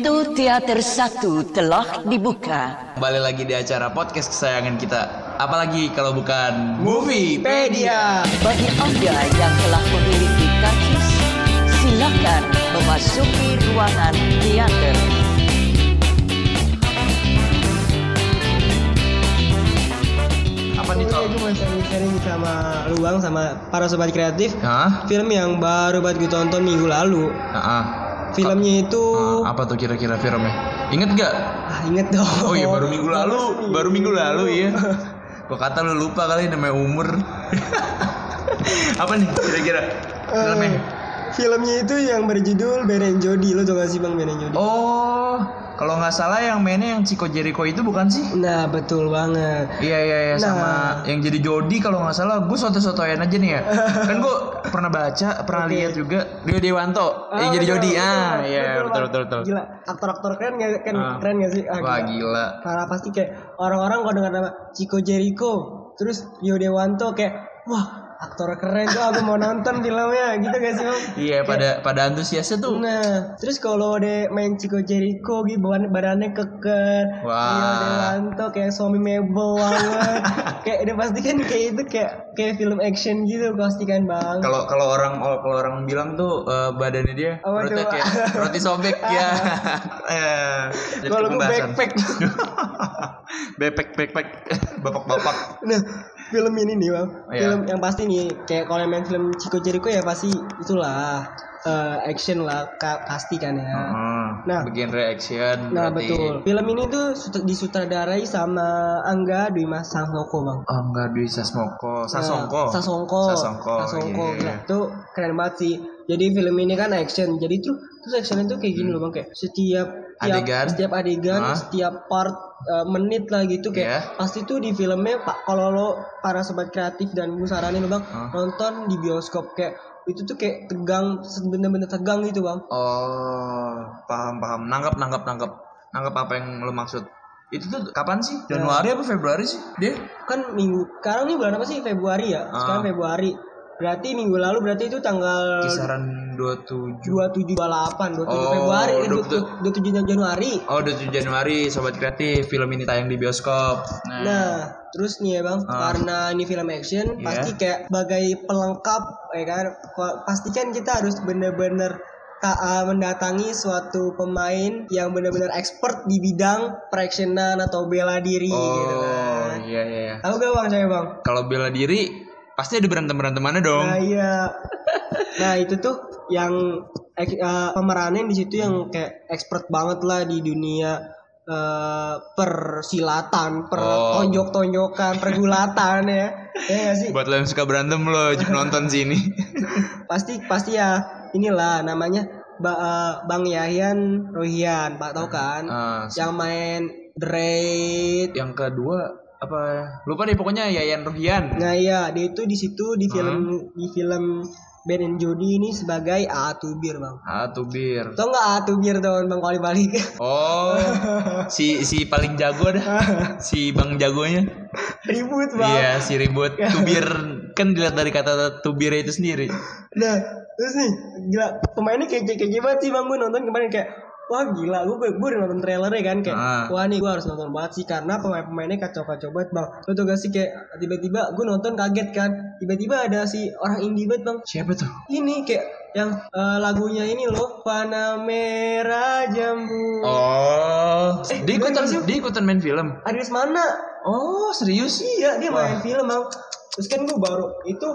Pintu teater satu telah dibuka. Kembali lagi di acara podcast kesayangan kita. Apalagi kalau bukan Moviepedia. Bagi Anda yang telah memiliki karcis, silakan memasuki ruangan teater. Apa nih? Gue mau sharing sama Luang sama para sobat kreatif Hah? Film yang baru banget gue tonton minggu lalu Ah, Filmnya itu ah, apa tuh kira-kira filmnya? Ingat gak? ah, Inget dong Oh iya baru minggu lalu, baru minggu lalu iya. Gua kata lu lupa kali namanya umur. apa nih kira-kira filmnya? Filmnya itu yang berjudul Ben and Jody Lo tau gak sih bang Ben and Jody? Oh, kalau nggak salah yang mainnya yang Chico Jericho itu bukan sih? Nah betul banget Iya iya iya Nah. sama yang jadi Jody kalau nggak salah gue soto-sotoyan aja nih ya. kan gue pernah baca, pernah Oke. lihat juga Dio Dewanto yang jadi betul, Jody. betul, Ah iya betul betul betul. Gila aktor-aktor keren gak, kan, Ah. keren gak sih? Ah, Wah gila. Karena pasti kayak orang-orang kalau dengar nama Chico Jericho Terus Rio Dewanto kayak Wah aktor keren tuh aku mau nonton filmnya gitu gak sih bang? Iya pada pada antusiasnya tuh. Nah, terus kalau dia main Chico Jericho gitu badan badannya keker, Wah. Rio Dewanto kayak suami mebel banget. kayak dia pasti kan kayak itu kayak kayak film action gitu pasti kan bang. Kalau kalau orang kalau orang bilang tuh eh, badannya dia perutnya tuh? kayak roti sobek ya. Eh, jadi Kalau gue pembahasan. backpack. backpack backpack bapak-bapak. nah, film ini nih bang, Iya. film yang pasti nih kayak kalau main film Chico Jericho ya pasti itulah eh, action lah ka- pasti kan ya. Heeh. Nah. bagian reaction Nah berarti. betul. Film ini tuh sut- disutradarai sama Angga Dwi Mas Sangoko bang. Oh enggak Dwi Sasmoko, Sasongko. Nah, Sasongko. Sasongko. Sasongko, gila. iya. Itu keren banget sih. Jadi film ini kan action. Jadi tuh terus action itu kayak gini loh Bang kayak setiap tiap, Adegan. setiap adegan, Hah? setiap part uh, menit lah gitu kayak Iya. pasti tuh di filmnya Pak kalau lo para sobat kreatif dan gue saranin lo Bang Hah? nonton di bioskop kayak itu tuh kayak tegang bener-bener tegang gitu Bang. Oh, paham paham. Nangkap nangkap nangkap. Nangkap apa yang lo maksud. Itu tuh kapan sih? Ya. Januari apa Februari sih? Dia? Kan minggu sekarang nih bulan apa sih? Februari ya. Sekarang Ah. Februari. Berarti minggu lalu berarti itu tanggal Kisaran 27 27 28 27 Oh, Februari eh, 27. 27 Januari. Oh, 27 Januari Sobat Kreatif film ini tayang di bioskop. Nah, Nah, terus nih ya bang, Ah. karena ini film action, Iya. pasti kayak sebagai pelengkap, ya kan? Pastikan kita harus bener-bener ta- uh, mendatangi suatu pemain yang bener-bener expert di bidang peraktionan atau bela diri oh, gitu kan. iya iya. iya. Tahu gak bang saya bang? Kalau bela diri pasti ada berantem-berantemannya dong. Nah iya. nah itu tuh yang uh, pemerannya di situ yang kayak expert banget lah di dunia uh, persilatan, per Oh. tonjok-tonjokan, pergulatan ya. Ya gak sih? Buat lo yang suka berantem lo nonton sini. Pasti pasti ya inilah namanya Ba- uh, Bang Yahyan Rohian, Pak tahu kan? Ah, Yang main Dread. yang kedua apa lupa deh pokoknya Yayan Ruhian Nah iya, dia itu di situ di film di film Ben and Jody ini sebagai Atubir, Bang. ah tuh bir Tau nggak Atubir tuh Bang kali balik? oh si si paling jago dah si bang jagonya Ribut, Bang. iya si ribut tubir kan dilihat dari kata tubir itu sendiri Nah, terus nih, gila pemainnya kece-kece banget sih Bang. Gue nonton kemarin kayak Wah gila, gue, gue udah nonton trailernya kan kayak Ah. Wah nih gue harus nonton banget sih Karena pemain-pemainnya kacau-kacau banget bang. Lo tau gak sih kayak tiba-tiba gue nonton kaget kan Tiba-tiba ada si orang indie banget bang. Siapa tuh? Ini kayak yang eh, lagunya ini loh Panamera Jambu. Oh. Eh, dia ikutan dia ikutan main film? Aris mana? oh serius? Iya dia Wah. main film bang. Terus kan gue baru itu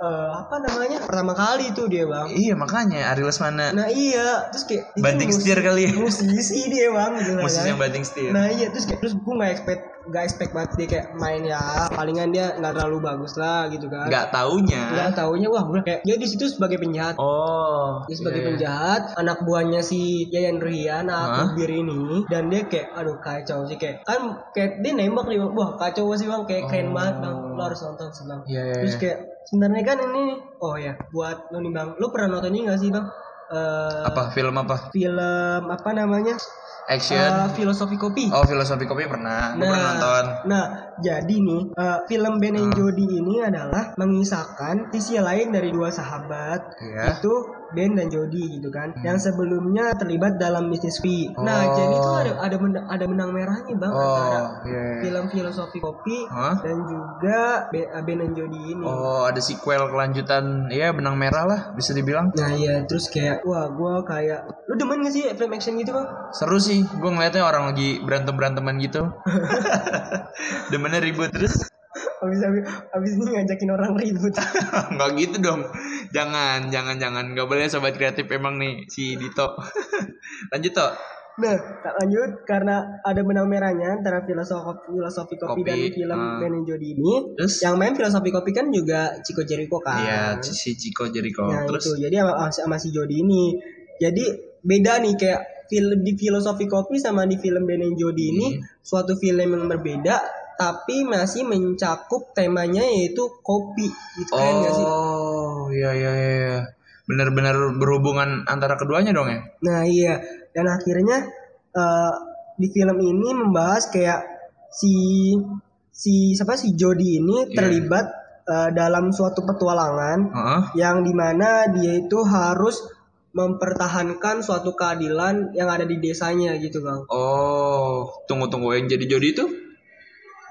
eh, apa namanya pertama kali itu dia bang iya makanya Ari Lesmana Nah iya terus kayak banting musi- setir kali ya musisi dia bang gitu musisi kan. yang banting setir Nah iya terus kayak terus gue nggak expect nggak expect banget dia kayak main ya palingan dia nggak terlalu bagus lah gitu kan. nggak taunya Nggak taunya wah gue kayak dia di situ sebagai penjahat. oh Dia sebagai iya, iya. penjahat, anak buahnya si Yayan Rian, aku bir ini, dan dia kayak, aduh kacau sih kayak, kan kayak dia nembak nih bang, wah kacau sih bang, kayak keren banget bang, lo harus nonton sih bang. Iya, iya, Terus iya. kayak sebenarnya kan ini, oh ya, buat lo nih bang, lo pernah nonton ini gak sih bang? Eh, apa film apa film apa namanya? action Eh, filosofi kopi. oh filosofi kopi pernah gue pernah nonton nah, jadi nih eh, film Ben and Jody ini adalah mengisahkan sisi lain dari dua sahabat Iya. itu Ben dan Jody gitu kan. Yang sebelumnya terlibat dalam bisnis fee. Nah, Hmm. Oh. jadi itu ada ada menang, ada menang merahnya Bang antara Oh, iya. film filosofi kopi Hah? dan juga Ben, Ben dan Jody ini. Oh, ada sequel kelanjutan. Iya, benang merah lah bisa dibilang. Nah iya terus kayak wah gua kayak lu demen gak sih film action gitu bang? Seru sih. Gue ngeliatnya orang lagi berantem-beranteman gitu. Demennya ribut terus. Abis, abis, abis ini ngajakin orang ribut. Nggak gitu dong. Jangan, jangan, jangan. Nggak boleh sobat kreatif emang nih si Dito. Lanjut toh. Nah tak lanjut karena ada benang merahnya antara filosofi filosofi kopi, Kopi, dan film ah. Ben and Jody ini. Terus? Yang main filosofi kopi kan juga Chico Jericho kan. Iya, si Chico Jericho. Nah terus itu jadi sama, sama si Jody ini. Jadi beda nih kayak film di filosofi kopi sama di film Ben and Jody ini Hmm. suatu film yang berbeda tapi masih mencakup temanya yaitu kopi gitu kan nggak sih? Oh, iya iya iya. iya. Benar-benar berhubungan antara keduanya dong ya? Nah iya dan akhirnya eh, di film ini membahas kayak si si siapa si Jody ini Iya. terlibat eh, dalam suatu petualangan Heeh. yang di mana dia itu harus mempertahankan suatu keadilan yang ada di desanya gitu bang. Oh, tunggu tunggu yang jadi Jody itu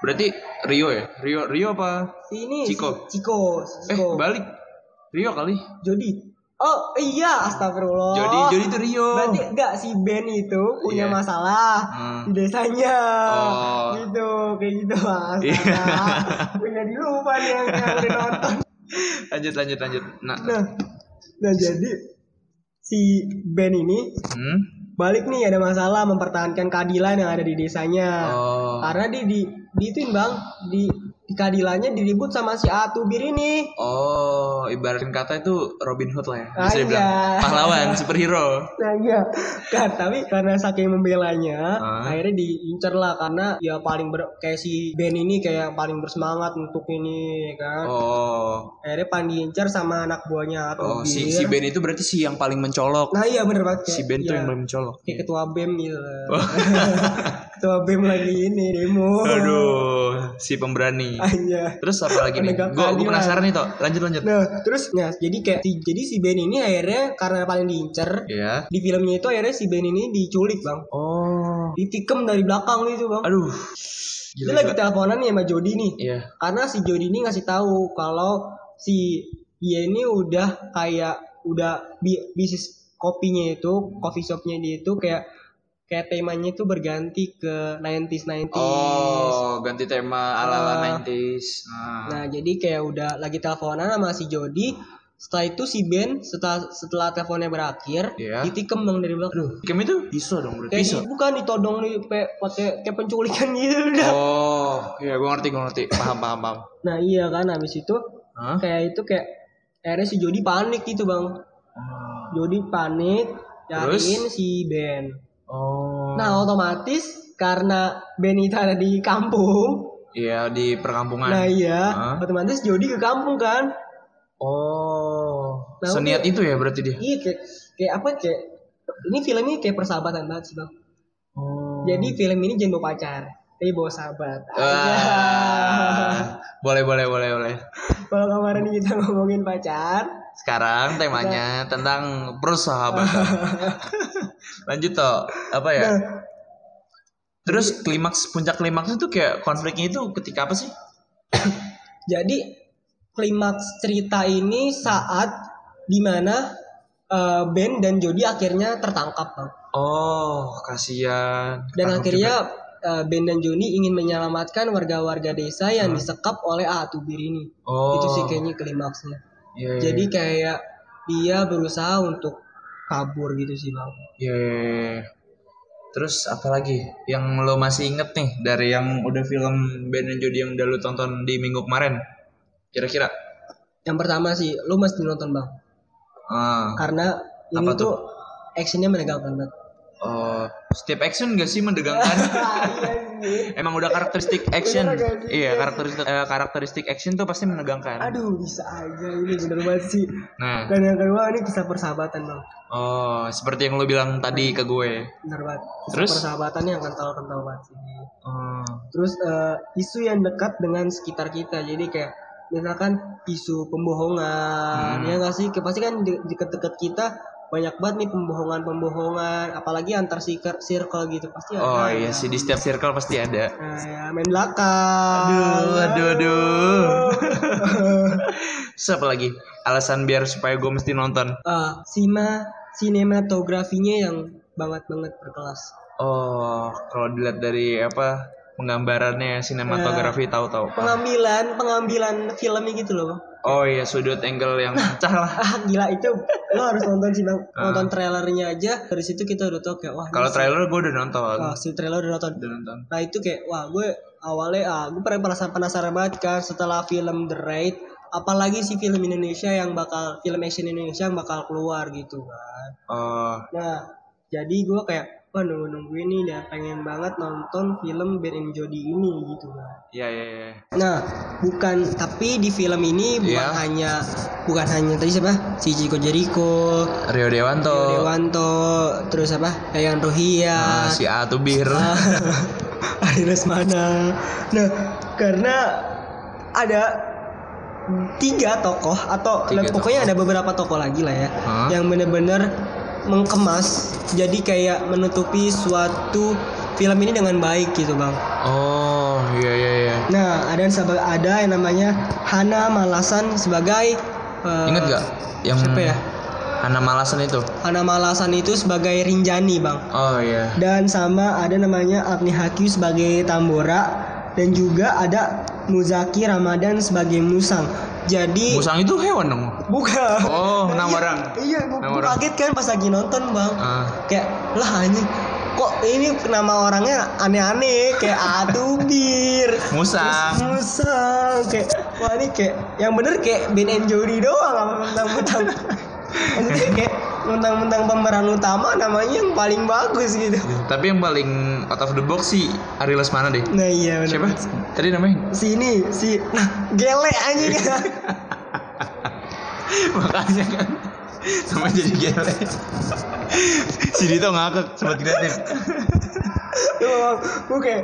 berarti Rio ya? Rio Rio apa? Si ini Chico. si Chico, si Eh, balik. Rio kali. Jody. Oh iya, astagfirullah. Jody Jody itu Rio. Berarti enggak si Ben itu punya Iya. masalah Hmm. di desanya. Oh. Gitu, kayak gitu. Iya. punya di lupa nih yang, yang udah nonton. lanjut lanjut lanjut. Nah, Nah, nah jadi si Ben ini hmm? Balik nih ada masalah mempertahankan keadilan yang ada di desanya. Oh. Karena di di di itu Bang, di keadilannya diribut sama si Atubir ini. Oh, ibaratkan kata itu Robin Hood lah ya. Ah, Bisa dibilang iya. pahlawan, superhero. Nah iya kan tapi karena saking membelanya Ah. akhirnya diincar lah karena ya paling ber, kayak si Ben ini kayak paling bersemangat untuk ini kan Oh. akhirnya paling diincar sama anak buahnya atau Oh, si si Ben itu berarti si yang paling mencolok. nah iya bener banget Si Ben tuh iya, yang paling mencolok. kayak ketua bem gitu. Oh. ketua bem lagi ini demo Aduh, si pemberani. Aja. Terus apa lagi nih? Gue keadilan. penasaran nih toh. Lanjut lanjut. Nah, terus nah, jadi kayak si, jadi si Ben ini akhirnya karena paling diincar Iya. di filmnya itu akhirnya si Ben ini diculik, Bang. Oh. Ditikem dari belakang gitu, Bang. Aduh. Dia lagi teleponan nih sama Jody nih. Iya. Karena si Jody ini ngasih tahu kalau si dia ini udah kayak udah bi- bisnis kopinya itu, coffee shopnya dia itu kayak kayak temanya itu berganti ke 90s 90s. Oh, ganti tema ala-ala Ah. 90s. Nah. Nah, jadi kayak udah lagi teleponan sama si Jody. Setelah itu si Ben setelah setelah teleponnya berakhir, Iya. ditikem dong dari belakang. Kim itu pisau dong berarti. Pisau. di- bukan ditodong nih pakai kayak penculikan gitu udah. Oh, iya gue ngerti, gue ngerti. Paham, paham, paham. Nah, iya kan habis itu Hah? kayak itu kayak akhirnya si Jody panik gitu, Bang. Oh. Jody panik nyariin Terus? si Ben. Oh. Nah, otomatis karena Ben itu ada di kampung, Iya di perkampungan. nah iya, Hah? otomatis Jody ke kampung kan. Oh. Nah, Seniat itu ya berarti dia. Iya kayak kayak apa kayak ini film ini kayak persahabatan banget sih bang. Oh. Jadi film ini jangan bawa pacar, tapi bawa sahabat. Aja. boleh, boleh, boleh, boleh. Kalau kemarin kita ngomongin pacar, Sekarang temanya tentang persahabatan. Lanjut toh. Apa ya? nah, Terus klimaks puncak klimaks itu kayak konfliknya itu ketika apa sih? jadi klimaks cerita ini saat di mana eh, Ben dan Jody akhirnya tertangkap bang. Oh, kasihan. Dan akhirnya juga. eh, Ben dan Jody ingin menyelamatkan warga-warga desa yang disekap oleh Atubir ini. oh. Itu sih kayaknya klimaksnya. Iya, iya, Jadi kayak dia berusaha untuk kabur gitu sih bang. Iya, iya, iya. Terus apa lagi yang lo masih inget nih dari yang udah film Ben dan Jody yang udah lo tonton di minggu kemarin? Kira-kira? Yang pertama sih, lu mesti nonton bang, Ah, karena ini Apa tuh actionnya menegangkan banget. Oh, setiap action gak sih mendegangkan? Emang udah karakteristik action. Gak? Iya, karakteristik eh, karakteristik action tuh pasti menegangkan. Aduh bisa aja ini bener banget sih. Nah, Dan yang kedua ini kisah persahabatan bang, oh, seperti yang lo bilang tadi ke gue. bener banget. Kisah Terus? persahabatan yang kental-kental banget sih. Oh, Terus eh, isu yang dekat dengan sekitar kita, jadi kayak misalkan isu pembohongan Hmm. ya nggak sih pasti kan di deket-deket kita banyak banget nih pembohongan-pembohongan apalagi antar circle, gitu pasti ada Oh iya sih di setiap circle pasti ada. nah, ya, main belakang Aduh, aduh, aduh. Terus apa lagi? Alasan biar supaya gue mesti nonton. Ah, sima sinematografinya yang banget banget berkelas Oh, kalau dilihat dari apa penggambarannya sinematografi tahu-tahu. pengambilan pengambilan filmnya gitu loh. Oh iya sudut angle yang pecah lah. ah gila itu lo harus nonton sih bang Ah. nonton trailernya aja dari situ kita udah tau kayak wah Kalau trailer gue udah nonton. ah, si trailer udah nonton Udah nonton. nah itu kayak wah gue awalnya ah gue pernah penasaran penasaran banget kan setelah film The Raid apalagi sih film Indonesia yang bakal film action Indonesia yang bakal keluar gitu kan Oh, nah jadi gue kayak wah nunggu nungguin nih dan pengen banget nonton film Ben and Jody ini gitu kan iya iya iya. Nah, bukan tapi di film ini bukan Iya. hanya bukan hanya tadi siapa? Si Chico Jericho, Rio Dewanto. Rio Dewanto, terus apa? Yayan Ah, Rohia, si A tuh bir. Ari Lesmana. Nah, karena ada tiga tokoh atau Tiga pokoknya ada beberapa tokoh lagi lah ya Hah? yang bener-bener mengkemas jadi kayak menutupi suatu film ini dengan baik gitu bang. Oh, iya iya iya. Nah, ada ada yang namanya Hana Malasan sebagai eh, Ingat gak yang siapa ya? Hana Malasan itu? Hana Malasan itu sebagai Rinjani, Bang. Oh iya. Dan sama ada namanya Agni Hakyu sebagai Tambora dan juga ada Muzaki Ramadan sebagai Musang. Jadi Musang itu hewan dong. bukan. Oh, Nah, nama iya, orang. Iya, gua orang. kaget kan pas lagi nonton, Bang. Ah. Kayak lah anjing kok ini nama orangnya aneh-aneh kayak Atubir Musang. Musang kayak wah ini kayak yang bener kayak Ben and Jody doang apa mentang-mentang maksudnya kayak mentang-mentang pemeran utama namanya yang paling bagus gitu Tapi yang paling out of the box sih Ari Lesmana deh. nah iya bener Siapa? Tadi namanya? si ini si nah gele anjing Makanya kan sama jadi gele. si Dito ngakak sobat kreatif. gue kayak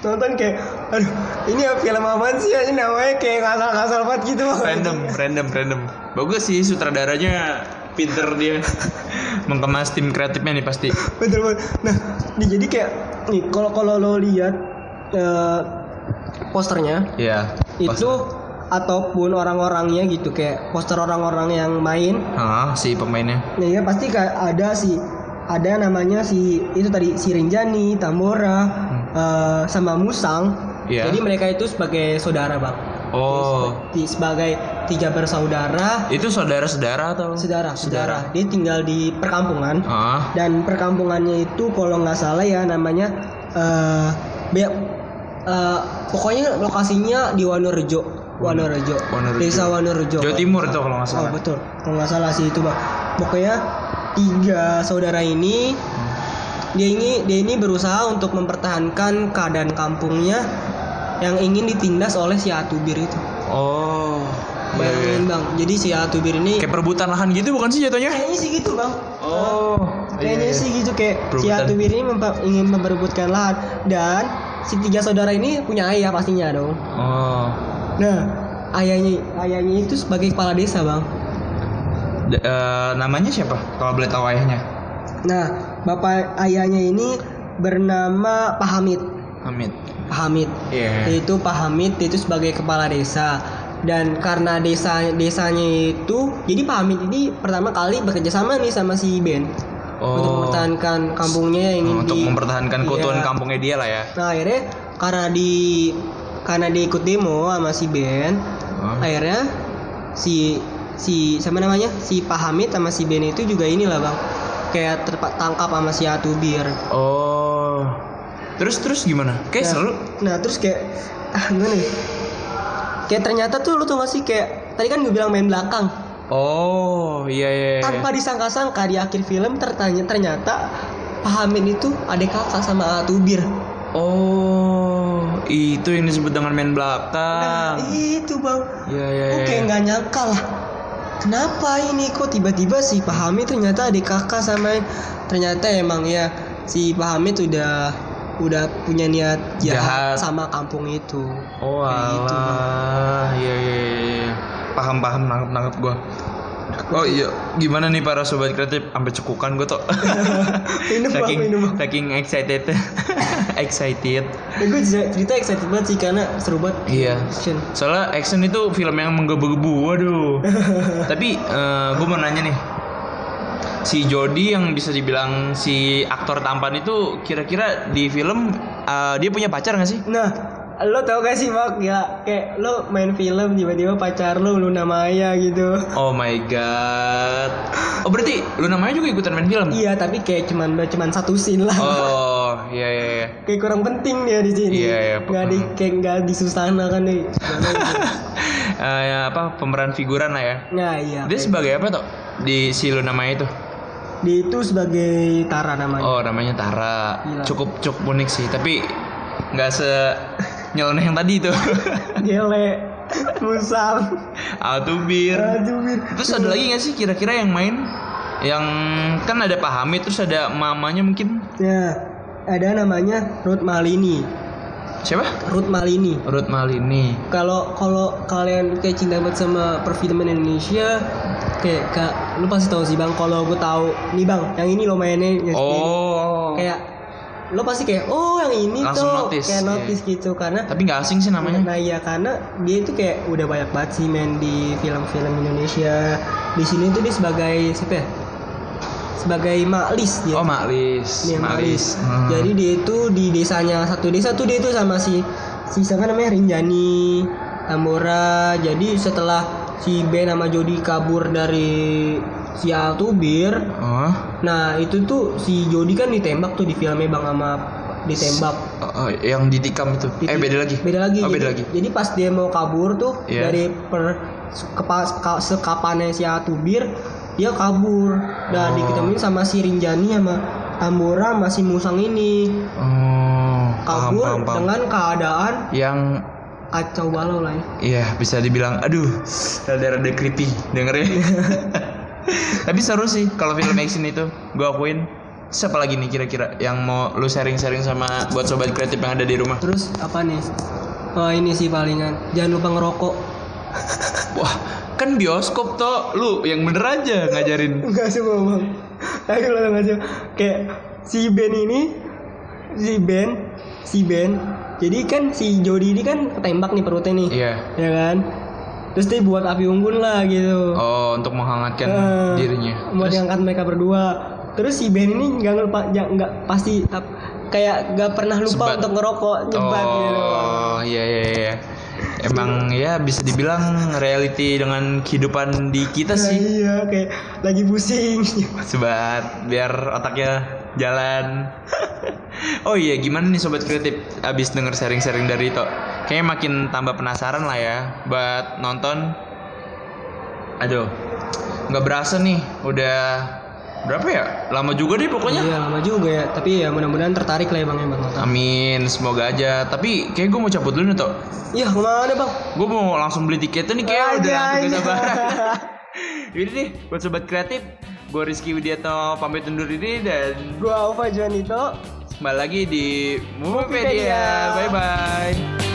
nonton kayak aduh ini ya film apaan sih ini namanya kayak ngasal-ngasal banget gitu Random, random, random. Bagus sih sutradaranya pinter dia mengemas tim kreatifnya nih pasti. betul banget nah nih jadi kayak nih kalau kalau lo lihat eh, posternya Iya. itu ataupun orang-orangnya gitu kayak poster orang-orang yang main Ah, si pemainnya. nah ya pasti kayak ada si ada namanya si itu tadi si Rinjani, Tambora, eh, sama Musang. Iya. Jadi mereka itu sebagai saudara bang. Oh, Di, sebagai tiga bersaudara, itu saudara-saudara atau? saudara, saudara. Dia tinggal di perkampungan Ah, dan perkampungannya itu kalau nggak salah ya namanya eh be- eh, pokoknya lokasinya di Wonorejo, Wonorejo, Wonorejo. desa Wonorejo. Jawa Timur itu kalau nggak Oh salah. betul, kalau nggak salah sih itu bang. Pokoknya tiga saudara ini dia ini dia ini berusaha untuk mempertahankan keadaan kampungnya yang ingin ditindas oleh si Atubir itu. Oh, iya, iya. Bayangin bang, jadi si Atubir ini Kayak perebutan lahan gitu bukan sih jatuhnya? kayaknya sih gitu bang. Oh, Kayaknya sih gitu kayak si Perebutan. Atubir ini memper- ingin memperebutkan lahan dan si tiga saudara ini punya ayah pastinya dong. Oh, Nah ayahnya ayahnya itu sebagai kepala desa bang. D- eh, namanya siapa? Kalau boleh tahu ayahnya? Nah bapak ayahnya ini bernama Pak Hamid. Hamid. Pak Hamid. Iya. Itu Pak Hamid itu sebagai kepala desa dan karena desa desanya itu jadi Pak Hamid ini pertama kali bekerja sama nih sama si Ben untuk Oh, mempertahankan kampungnya yang ingin untuk di- mempertahankan keutuhan Iya. kampungnya dia lah ya. Nah akhirnya karena di karena dia ikut demo sama si Ben, Oh. akhirnya si si sama namanya si Pak Hamid sama si Ben itu juga inilah bang kayak tertangkap sama si Atubir. Oh. Terus terus gimana? Kayak Nah, seru. Nah terus kayak ah gimana nih? Kayak ternyata tuh lu tuh gak sih kayak tadi kan gue bilang main belakang Oh, iya iya. iya. tanpa disangka-sangka di akhir film tertanya ternyata Pak Hamid itu adik kakak sama Atubir. Oh, itu yang disebut dengan main Nah belakang. itu bang. Iya iya Gue iya. kayak nggak nyangka lah. Kenapa ini kok tiba-tiba si Pak Hamid ternyata adik kakak sama ternyata emang ya si Pak Hamid udah udah punya niat jahat, Jahat. sama kampung itu. Oh gitu, alah, iya iya iya. Paham paham nangkep nangkep gua. Oh iya, gimana nih para sobat kreatif? Sampai cekukan gue tuh. Minum saking minum saking excited, excited. Dan gue cerita excited banget sih karena seru banget. Iya. Action. Soalnya action itu film yang menggebu-gebu, waduh. Tapi gue mau nanya nih, si Jody yang bisa dibilang si aktor tampan itu kira-kira di film eh, dia punya pacar gak sih? Nah, lo tau gak sih Mak ya kayak lo main film tiba-tiba pacar lo Luna Maya gitu. Oh my god. Oh berarti Luna Maya juga ikutan main film? Iya tapi kayak cuman cuman satu scene lah. Oh iya iya. iya. Kayak kurang penting dia di sini. Iya, iya, Nggak di kayak nggak di susana kan nih. Gitu. Eh, ya, apa pemeran figuran lah ya. Nah iya. Dia sebagai apa tuh di si Luna Maya itu? Dia itu sebagai Tara namanya. Oh namanya Tara. Gila. Cukup cukup unik sih. Tapi nggak se nyeleneh yang tadi itu. Gele. Musang. Altubir. Aduh, Bir. Terus ada lagi nggak sih kira-kira yang main? Yang kan ada Pak Hamid terus ada mamanya mungkin Nah, ada namanya Ruth Malini. siapa? Ruth Malini. Ruth Malini. Kalau kalau kalian kayak cinta banget sama perfilman Indonesia, kayak kak, lu pasti tahu sih bang. Kalau gue tahu, nih bang, yang ini lo mainnya, yang ini. Oh. kayak lo pasti kayak, oh yang ini Langsung tuh, notice, kayak iya. notice gitu karena Tapi nggak asing sih namanya. Nah iya karena dia itu kayak udah banyak banget sih main di film-film Indonesia. Di sini tuh dia sebagai siapa ya? Sebagai Maklis dia. Oh Maklis. Dia Maklis. Hmm. Jadi dia itu di desanya satu desa tuh dia itu sama si si siapa namanya Rinjani Tambora. Jadi setelah si Ben sama Jody kabur dari si Altubir, Oh. nah itu tuh si Jody kan ditembak tuh di filmnya Bang sama ditembak. Oh, oh, yang ditikam itu. Eh Diti- beda lagi. Beda lagi. Oh, jadi, beda lagi. Jadi pas dia mau kabur tuh Iya. dari per sekapannya si Atubir, dia kabur. Dan Oh. diketemuin sama si Rinjani sama Tambora masih musang ini. Oh. Paham, Kabur paham, paham. dengan keadaan Yang kacau balau lah ya. Iya bisa dibilang aduh rada-rada creepy dengernya Tapi seru sih kalau film action itu gue akuin Siapa lagi nih kira-kira yang mau lu sharing-sharing sama buat sobat kreatif yang ada di rumah Terus apa nih? Oh ini sih palingan. Jangan lupa ngerokok. Wah kan bioskop toh lu yang bener aja ngajarin Enggak semua bang. Ayo lah nggak sih. Kayak si Ben ini, si Ben, si Ben. Jadi kan si Jody ini kan ketembak nih perutnya nih, Iya ya kan? Terus dia buat api unggun lah gitu. Oh untuk menghangatkan Eh, dirinya Mau Terus diangkat mereka berdua. Terus si Ben ini nggak lupa, ya, nggak pasti kayak nggak pernah lupa Sebat. untuk ngerokok, nyebat gitu. Oh iya iya iya Emang ya bisa dibilang reality dengan kehidupan di kita Nah, sih iya, kayak lagi pusing. Sebat biar otaknya jalan. oh iya gimana nih sobat kreatif abis denger sharing-sharing dari itu Kayaknya makin tambah penasaran lah ya buat nonton. Aduh, nggak berasa nih udah berapa ya? Lama juga deh pokoknya. Iya lama juga ya, tapi ya mudah-mudahan tertarik lah ya bang ya. Amin, semoga aja. Tapi kayak gue mau cabut dulu nih toh. Iya ke mana bang? Gue mau langsung beli tiketnya nih kayak udah langsung sabaran. Ini nih buat sobat kreatif, gue Rizky Widianto pamit undur diri dan Gua Alfa Juanito. kembali lagi di. Moviepedia. Bye bye.